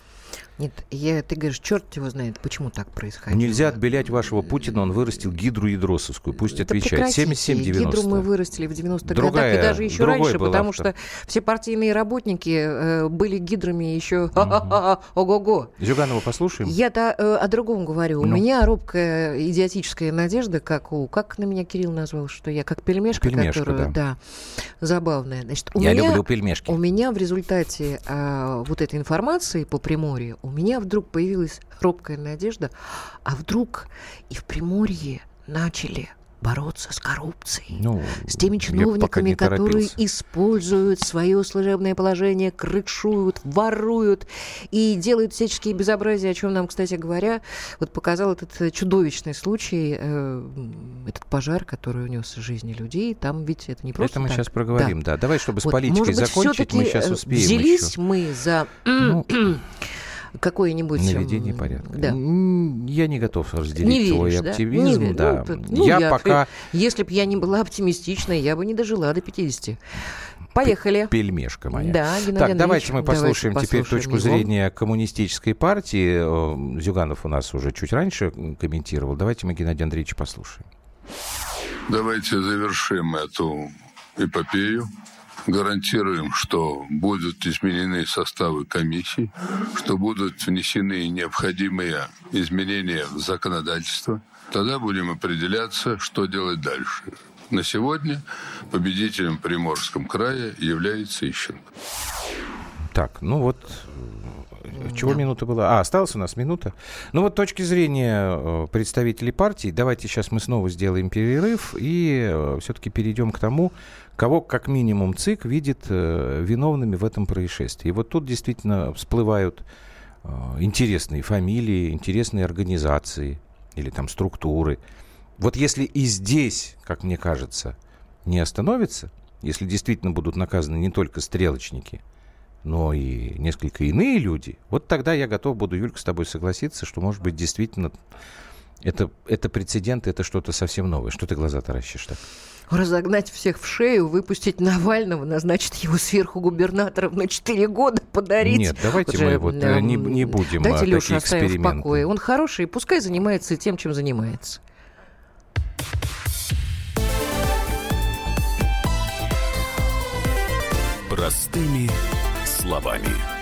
B: Нет, я, ты говоришь, черт его знает, почему так происходит.
C: Нельзя отбелять вашего Путина, он вырастил гидру ядросовскую, пусть да отвечает. 77-90.
B: Гидру мы вырастили в 90-х годах и даже еще раньше, потому автор. что все партийные работники э, были гидрами еще ого-го.
C: Зюганова послушаем?
B: Я-то э, о другом говорю. Ну. У меня робкая идиотическая надежда, как у... Как на меня Кирилл назвал, что я как пельмешка,
C: пельмешка
B: которую... Да. да забавная. Значит,
C: у я меня, люблю пельмешки.
B: У меня в результате э, вот этой информации по Приморью у меня вдруг появилась робкая надежда, а вдруг и в Приморье начали бороться с коррупцией, ну, с теми чиновниками, которые используют свое служебное положение, крышуют, воруют и делают всяческие безобразия, о чем нам, кстати говоря, вот показал этот чудовищный случай, э, этот пожар, который унес жизни людей. Там ведь это не просто
C: Это мы
B: так.
C: сейчас проговорим, да. да. Давай, чтобы вот, с политикой закончить, мы сейчас успеем
B: взялись
C: еще.
B: мы за... Ну, какое-нибудь...
C: Наведение порядка. Да. Я не готов разделить не веришь, твой оптимизм. Не да. Ну, ну, я, я пока...
B: Если бы я не была оптимистичной, я бы не дожила до 50. Поехали.
C: Пельмешка моя.
B: Да,
C: Геннадий Так, давайте мы послушаем давайте теперь точку его. зрения коммунистической партии. Зюганов у нас уже чуть раньше комментировал. Давайте мы Геннадия Андреевича послушаем.
H: Давайте завершим эту эпопею гарантируем, что будут изменены составы комиссий, что будут внесены необходимые изменения в законодательство. Тогда будем определяться, что делать дальше. На сегодня победителем Приморском крае является Ищенко.
C: Так, ну вот чего да. минута была? А, осталась у нас минута. Ну вот точки зрения э, представителей партии, давайте сейчас мы снова сделаем перерыв и э, все-таки перейдем к тому, кого как минимум ЦИК видит э, виновными в этом происшествии. И вот тут действительно всплывают интересные фамилии, интересные организации или там структуры. Вот если и здесь, как мне кажется, не остановится, если действительно будут наказаны не только стрелочники – но и несколько иные люди, вот тогда я готов буду, Юлька, с тобой согласиться, что, может быть, действительно это, это прецедент, это что-то совсем новое. Что ты глаза таращишь так?
B: Разогнать всех в шею, выпустить Навального, назначить его сверху губернатором на 4 года, подарить.
C: Нет, давайте Уже, мы вот э, не, не будем
B: Дайте
C: а,
B: Лешу
C: оставим
B: в покое. Он хороший, пускай занимается тем, чем занимается.
A: Простыми словами.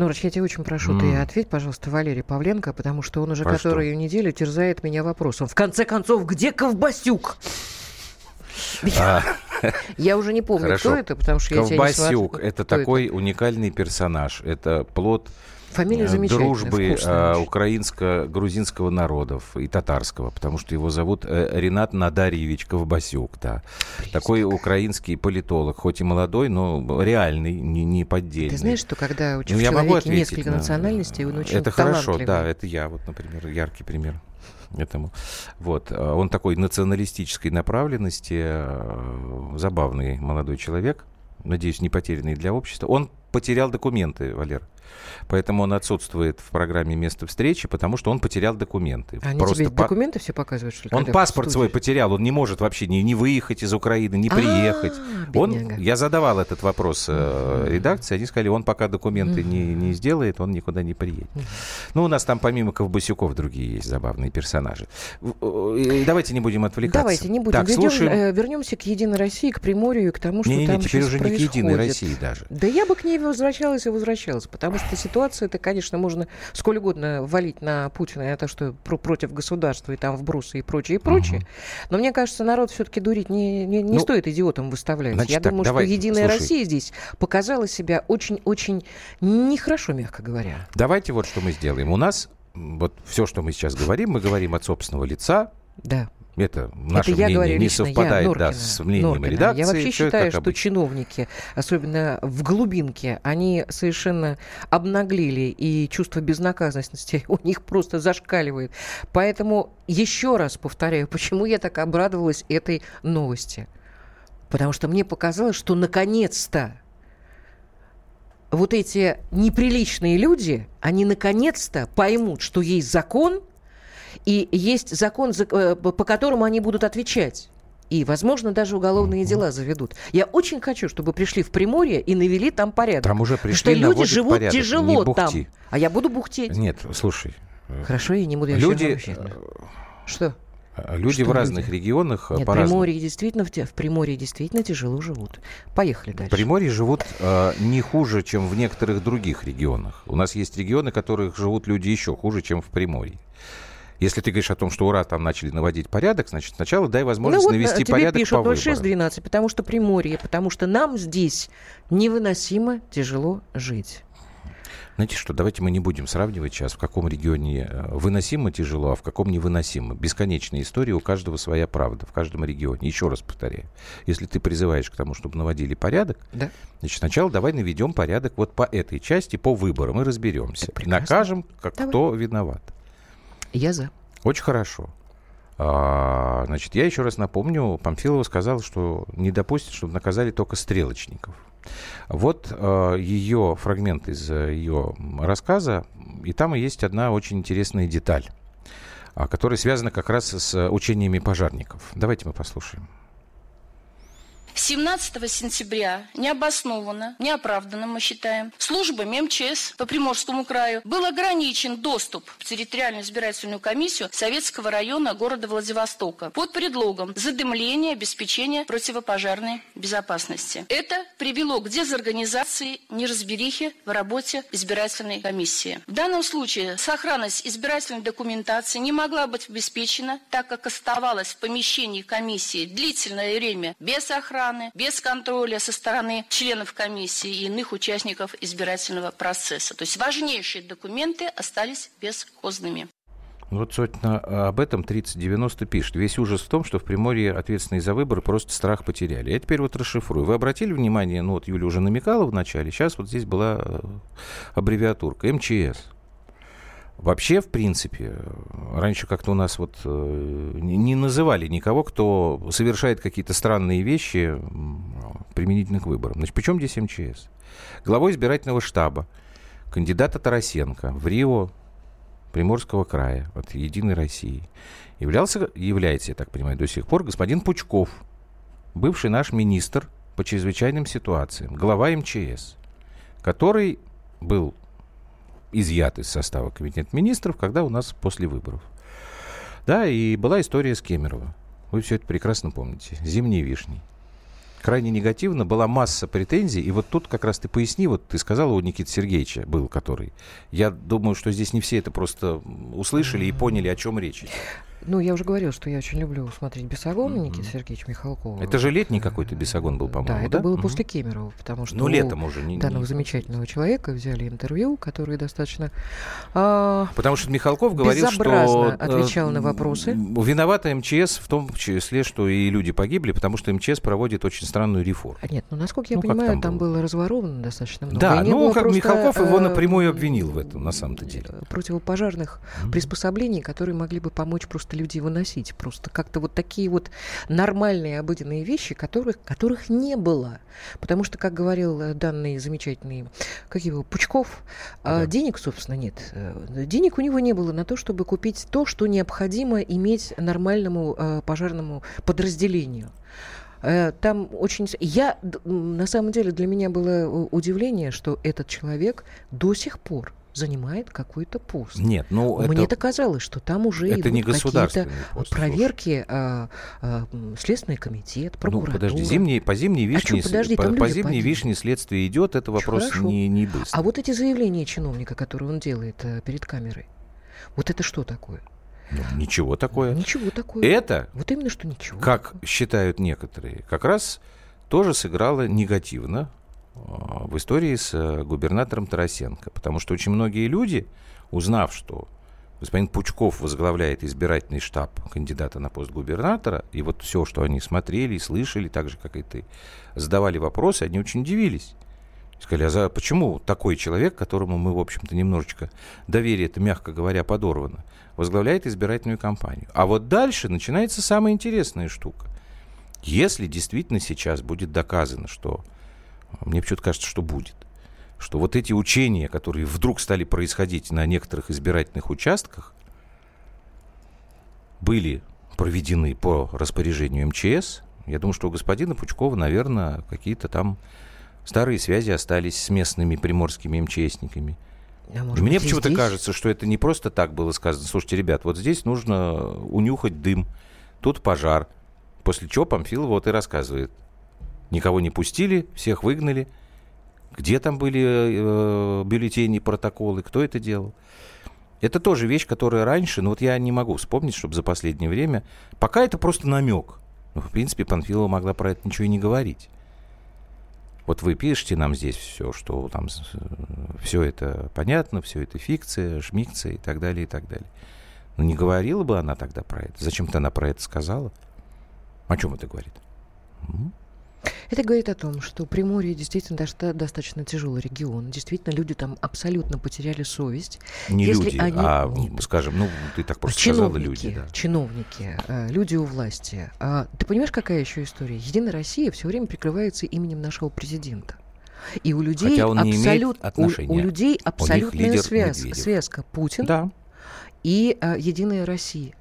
B: Норыч, я тебя очень прошу, mm. ты ответь, пожалуйста, Валерий Павленко, потому что он уже а которую что? неделю терзает меня вопросом. В конце концов, где Ковбасюк? А. Я уже не помню, кто это, потому что я тебя
C: не Ковбасюк – это такой уникальный персонаж. Это плод
B: Фамилия э,
C: дружбы э, украинско-грузинского народов и татарского, потому что его зовут э, Ренат Надарьевич Ковбасюк. Да. Такой украинский политолог, хоть и молодой, но реальный, не, не поддельный.
B: Ты знаешь, что когда у ну, человека несколько на... национальностей, он очень
C: Это хорошо, да, это я, вот, например, яркий пример этому. Вот. Он такой националистической направленности, забавный молодой человек, надеюсь, не потерянный для общества. Он потерял документы, Валер. Поэтому он отсутствует в программе места встречи, потому что он потерял документы.
B: Они Просто тебе по... документы все показывают, что ли?
C: Он паспорт свой потерял, он не может вообще ни, ни выехать из Украины, ни приехать. Он, я задавал этот вопрос э, редакции, они сказали, он пока документы не, не сделает, он никуда не приедет. Ну, у нас там помимо Ковбасюков другие есть забавные персонажи. Давайте не будем отвлекаться.
B: Давайте не будем. Так, Ведем, слушаем... э, вернемся к Единой России, к Приморью и к тому, что
C: не, не,
B: там
C: теперь уже не к Единой России даже.
B: Да я бы к ней возвращалась и возвращалась, потому что ситуация это, конечно, можно сколь угодно валить на Путина, это что про против государства и там вбросы и прочее, и прочее. Угу. Но мне кажется, народ все-таки дурить не, не, не ну, стоит идиотом выставлять. Значит, Я так, думаю, давай, что Единая слушай. Россия здесь показала себя очень-очень нехорошо, мягко говоря.
C: Давайте вот что мы сделаем. У нас вот все, что мы сейчас говорим, мы говорим от собственного лица.
B: Да.
C: Это наше это я мнение говорю, не совпадает я, Норкина, да, с мнением Норкина. редакции.
B: Я вообще считаю, что чиновники, особенно в глубинке, они совершенно обнаглели, и чувство безнаказанности у них просто зашкаливает. Поэтому еще раз повторяю, почему я так обрадовалась этой новости. Потому что мне показалось, что наконец-то вот эти неприличные люди, они наконец-то поймут, что есть закон – и есть закон, э, по которому они будут отвечать. И, возможно, даже уголовные дела заведут. Я очень хочу, чтобы пришли в Приморье и навели там порядок.
C: Там уже пришли, что люди живут порядок,
B: тяжело там. А я буду бухтеть.
C: Нет, слушай.
B: Э, Хорошо, я не буду. Я
C: люди...
B: Э, что?
C: Люди что в разных люди? регионах
B: Нет, по-разному. Приморье действительно, в Приморье действительно тяжело живут. Поехали дальше.
C: В Приморье живут э, не хуже, чем в некоторых других регионах. У нас есть регионы, в которых живут люди еще хуже, чем в Приморье. Если ты говоришь о том, что ура, там начали наводить порядок, значит, сначала дай возможность ну, вот навести тебе порядок
B: пишут
C: по
B: 0612, потому что Приморье, потому что нам здесь невыносимо тяжело жить.
C: Знаете что, давайте мы не будем сравнивать сейчас, в каком регионе э, выносимо тяжело, а в каком невыносимо. Бесконечная история, у каждого своя правда, в каждом регионе. Еще раз повторяю, если ты призываешь к тому, чтобы наводили порядок, да. значит, сначала давай наведем порядок вот по этой части, по выборам, и разберемся. Накажем, как давай. кто виноват.
B: Я за.
C: Очень хорошо. А, значит, я еще раз напомню, Памфилова сказала, что не допустит, чтобы наказали только стрелочников. Вот а, ее фрагмент из ее рассказа, и там и есть одна очень интересная деталь, а, которая связана как раз с учениями пожарников. Давайте мы послушаем.
I: 17 сентября необоснованно, неоправданно, мы считаем, службами МЧС по Приморскому краю был ограничен доступ в территориальную избирательную комиссию Советского района города Владивостока под предлогом задымления обеспечения противопожарной безопасности. Это привело к дезорганизации, неразберихе в работе избирательной комиссии. В данном случае сохранность избирательной документации не могла быть обеспечена, так как оставалась в помещении комиссии длительное время без охраны, охраны, без контроля со стороны членов комиссии и иных участников избирательного процесса. То есть важнейшие документы остались бесхозными.
C: Вот, собственно, об этом 3090 пишет. Весь ужас в том, что в Приморье ответственные за выборы просто страх потеряли. Я теперь вот расшифрую. Вы обратили внимание, ну вот Юля уже намекала в начале, сейчас вот здесь была э, аббревиатурка МЧС. Вообще, в принципе, раньше как-то у нас вот э, не называли никого, кто совершает какие-то странные вещи применительно к выборам. Значит, причем здесь МЧС? главой избирательного штаба кандидата Тарасенко в Рио Приморского края от «Единой России» являлся, является, я так понимаю, до сих пор господин Пучков, бывший наш министр по чрезвычайным ситуациям, глава МЧС, который был изъят из состава Кабинета министров, когда у нас после выборов. Да, и была история с Кемерово. Вы все это прекрасно помните. Зимние вишни крайне негативно, была масса претензий, и вот тут как раз ты поясни, вот ты сказал, у Никиты Сергеевича был, который. Я думаю, что здесь не все это просто услышали и поняли, о чем речь.
B: Ну, я уже говорил, что я очень люблю смотреть «Бесогон» mm-hmm. Никиты Сергеевича Михалкова.
C: Это же летний какой-то «Бесогон» был, по-моему,
B: да? это да? было mm-hmm. после Кемерова, потому что
C: ну, летом уже не,
B: данного
C: не...
B: замечательного человека взяли интервью, который достаточно а,
C: Потому что Михалков говорил, что...
B: отвечал на вопросы.
C: Виновата МЧС в том числе, что и люди погибли, потому что МЧС проводит очень странную реформу.
B: А нет, ну, насколько я ну, понимаю, там, там было? было разворовано достаточно много.
C: Да, ну, как просто, Михалков его э, напрямую обвинил в этом, на самом-то деле.
B: Противопожарных mm-hmm. приспособлений, которые могли бы помочь просто людей выносить просто. Как-то вот такие вот нормальные обыденные вещи, которых, которых не было. Потому что, как говорил э, данный замечательный, как его, Пучков, а, да. денег, собственно, нет. Э, денег у него не было на то, чтобы купить то, что необходимо иметь нормальному э, пожарному подразделению. Там очень... Я, на самом деле, для меня было удивление, что этот человек до сих пор занимает какой-то пост.
C: Нет, ну
B: Мне это казалось, что там уже
C: это не какие-то
B: проверки, а, а, Следственный комитет, прокуратура.
C: Ну, подожди, зимние, по зимней вишне, а что, подожди, по, по зимней вишне следствие идет, это вопрос не, не быстро.
B: А вот эти заявления чиновника, которые он делает а, перед камерой, вот это что такое?
C: Ну, ничего такое.
B: Ничего такое.
C: Это,
B: вот именно что ничего.
C: Как считают некоторые, как раз тоже сыграло негативно а, в истории с э, губернатором Тарасенко. Потому что очень многие люди, узнав, что господин Пучков возглавляет избирательный штаб кандидата на пост губернатора, и вот все, что они смотрели слышали, так же, как и ты, задавали вопросы, они очень удивились. Сказали, а за, почему такой человек, которому мы, в общем-то, немножечко доверие это, мягко говоря, подорвано, возглавляет избирательную кампанию? А вот дальше начинается самая интересная штука. Если действительно сейчас будет доказано, что мне почему-то кажется, что будет. Что вот эти учения, которые вдруг стали происходить на некоторых избирательных участках, были проведены по распоряжению МЧС. Я думаю, что у господина Пучкова, наверное, какие-то там старые связи остались с местными приморскими МЧСниками. А Мне почему-то кажется, что это не просто так было сказано. Слушайте, ребят, вот здесь нужно унюхать дым, тут пожар. После чего Памфилов вот и рассказывает. Никого не пустили, всех выгнали. Где там были э, бюллетени, протоколы, кто это делал? Это тоже вещь, которая раньше, ну вот я не могу вспомнить, чтобы за последнее время... Пока это просто намек. Ну, в принципе, Панфилова могла про это ничего и не говорить. Вот вы пишете нам здесь все, что там все это понятно, все это фикция, шмикция и так далее, и так далее. Но не говорила бы она тогда про это. Зачем-то она про это сказала. О чем это говорит?
B: Это говорит о том, что Приморье действительно достаточно тяжелый регион. Действительно, люди там абсолютно потеряли совесть.
C: Не Если люди, они... а, Нет. скажем, ну, ты так просто чиновники, сказала люди. Да.
B: Чиновники, э, люди у власти. А, ты понимаешь, какая еще история? Единая Россия все время прикрывается именем нашего президента. И у людей Хотя он абсолют... У, у людей абсолютная связка, связка Путин да. и а, Единая Россия.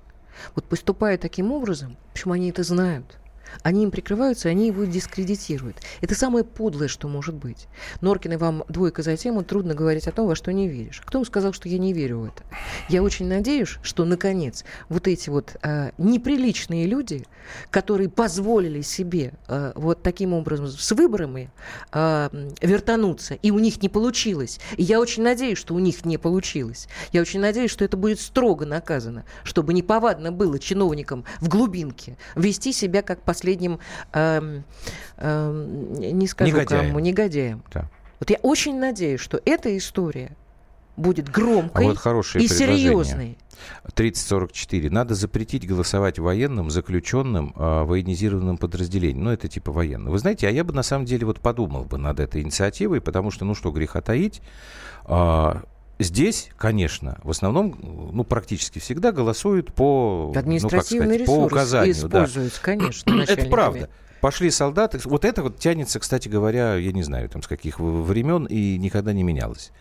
B: Вот поступая таким образом, почему они это знают, они им прикрываются, они его дискредитируют. Это самое подлое, что может быть. Норкин и вам двойка за тему, трудно говорить о том, во что не веришь. Кто вам сказал, что я не верю в это? Я очень надеюсь, что, наконец, вот эти вот э, неприличные люди, которые позволили себе э, вот таким образом с выборами э, вертануться, и у них не получилось. И я очень надеюсь, что у них не получилось. Я очень надеюсь, что это будет строго наказано, чтобы неповадно было чиновникам в глубинке вести себя как по последним, э, э, не скажу негодяем. кому, негодяем. Да. Вот я очень надеюсь, что эта история будет громкой а вот и серьезной.
C: 3044. Надо запретить голосовать военным, заключенным, э, военизированным подразделением. Ну, это типа военных. Вы знаете, а я бы на самом деле вот подумал бы над этой инициативой, потому что, ну что греха таить, э, Здесь, конечно, в основном, ну, практически всегда голосуют по,
B: Административный
C: ну, сказать, по указанию.
B: Используются, да. конечно,
C: Это правда. Пошли солдаты. Вот это вот тянется, кстати говоря, я не знаю, там с каких времен и никогда не менялось.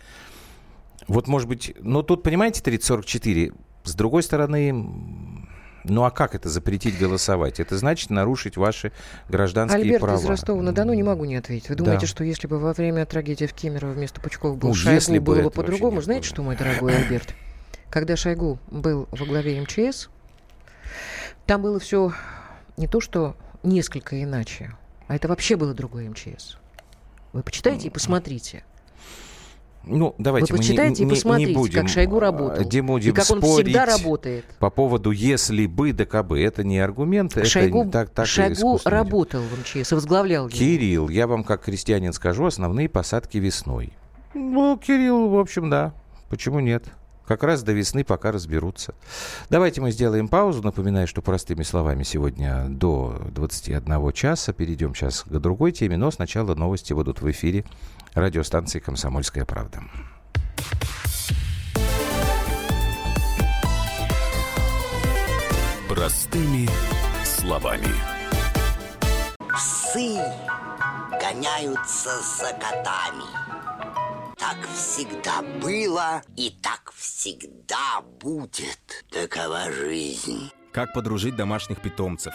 C: Вот, может быть, но тут, понимаете, 3044, с другой стороны, ну а как это запретить голосовать? Это значит нарушить ваши гражданские
B: Альберт
C: права.
B: из Ростова-на-Дону не могу не ответить. Вы думаете, да. что если бы во время трагедии в Кемерово вместо Пучков был ну, Шойгу, если было бы по-другому? Знаете что, мой дорогой Альберт? Когда Шойгу был во главе МЧС, там было все не то, что несколько иначе, а это вообще было другое МЧС. Вы почитайте и посмотрите.
C: Ну, давайте
B: Вы почитайте
C: мы
B: не, и посмотрите,
C: не будем,
B: как Шойгу работал.
C: Не будем
B: и как он всегда работает.
C: По поводу «если бы, да кабы». Это не аргумент,
B: Шойгу,
C: это так, так
B: Шойгу работал в МЧС возглавлял его.
C: Кирилл, я вам как крестьянин скажу, основные посадки весной. Ну, Кирилл, в общем, да. Почему нет? Как раз до весны пока разберутся. Давайте мы сделаем паузу. Напоминаю, что простыми словами сегодня до 21 часа. Перейдем сейчас к другой теме, но сначала новости будут в эфире радиостанции «Комсомольская правда».
A: Простыми словами.
J: Псы гоняются за котами так всегда было и так всегда будет. Такова жизнь.
K: Как подружить домашних питомцев,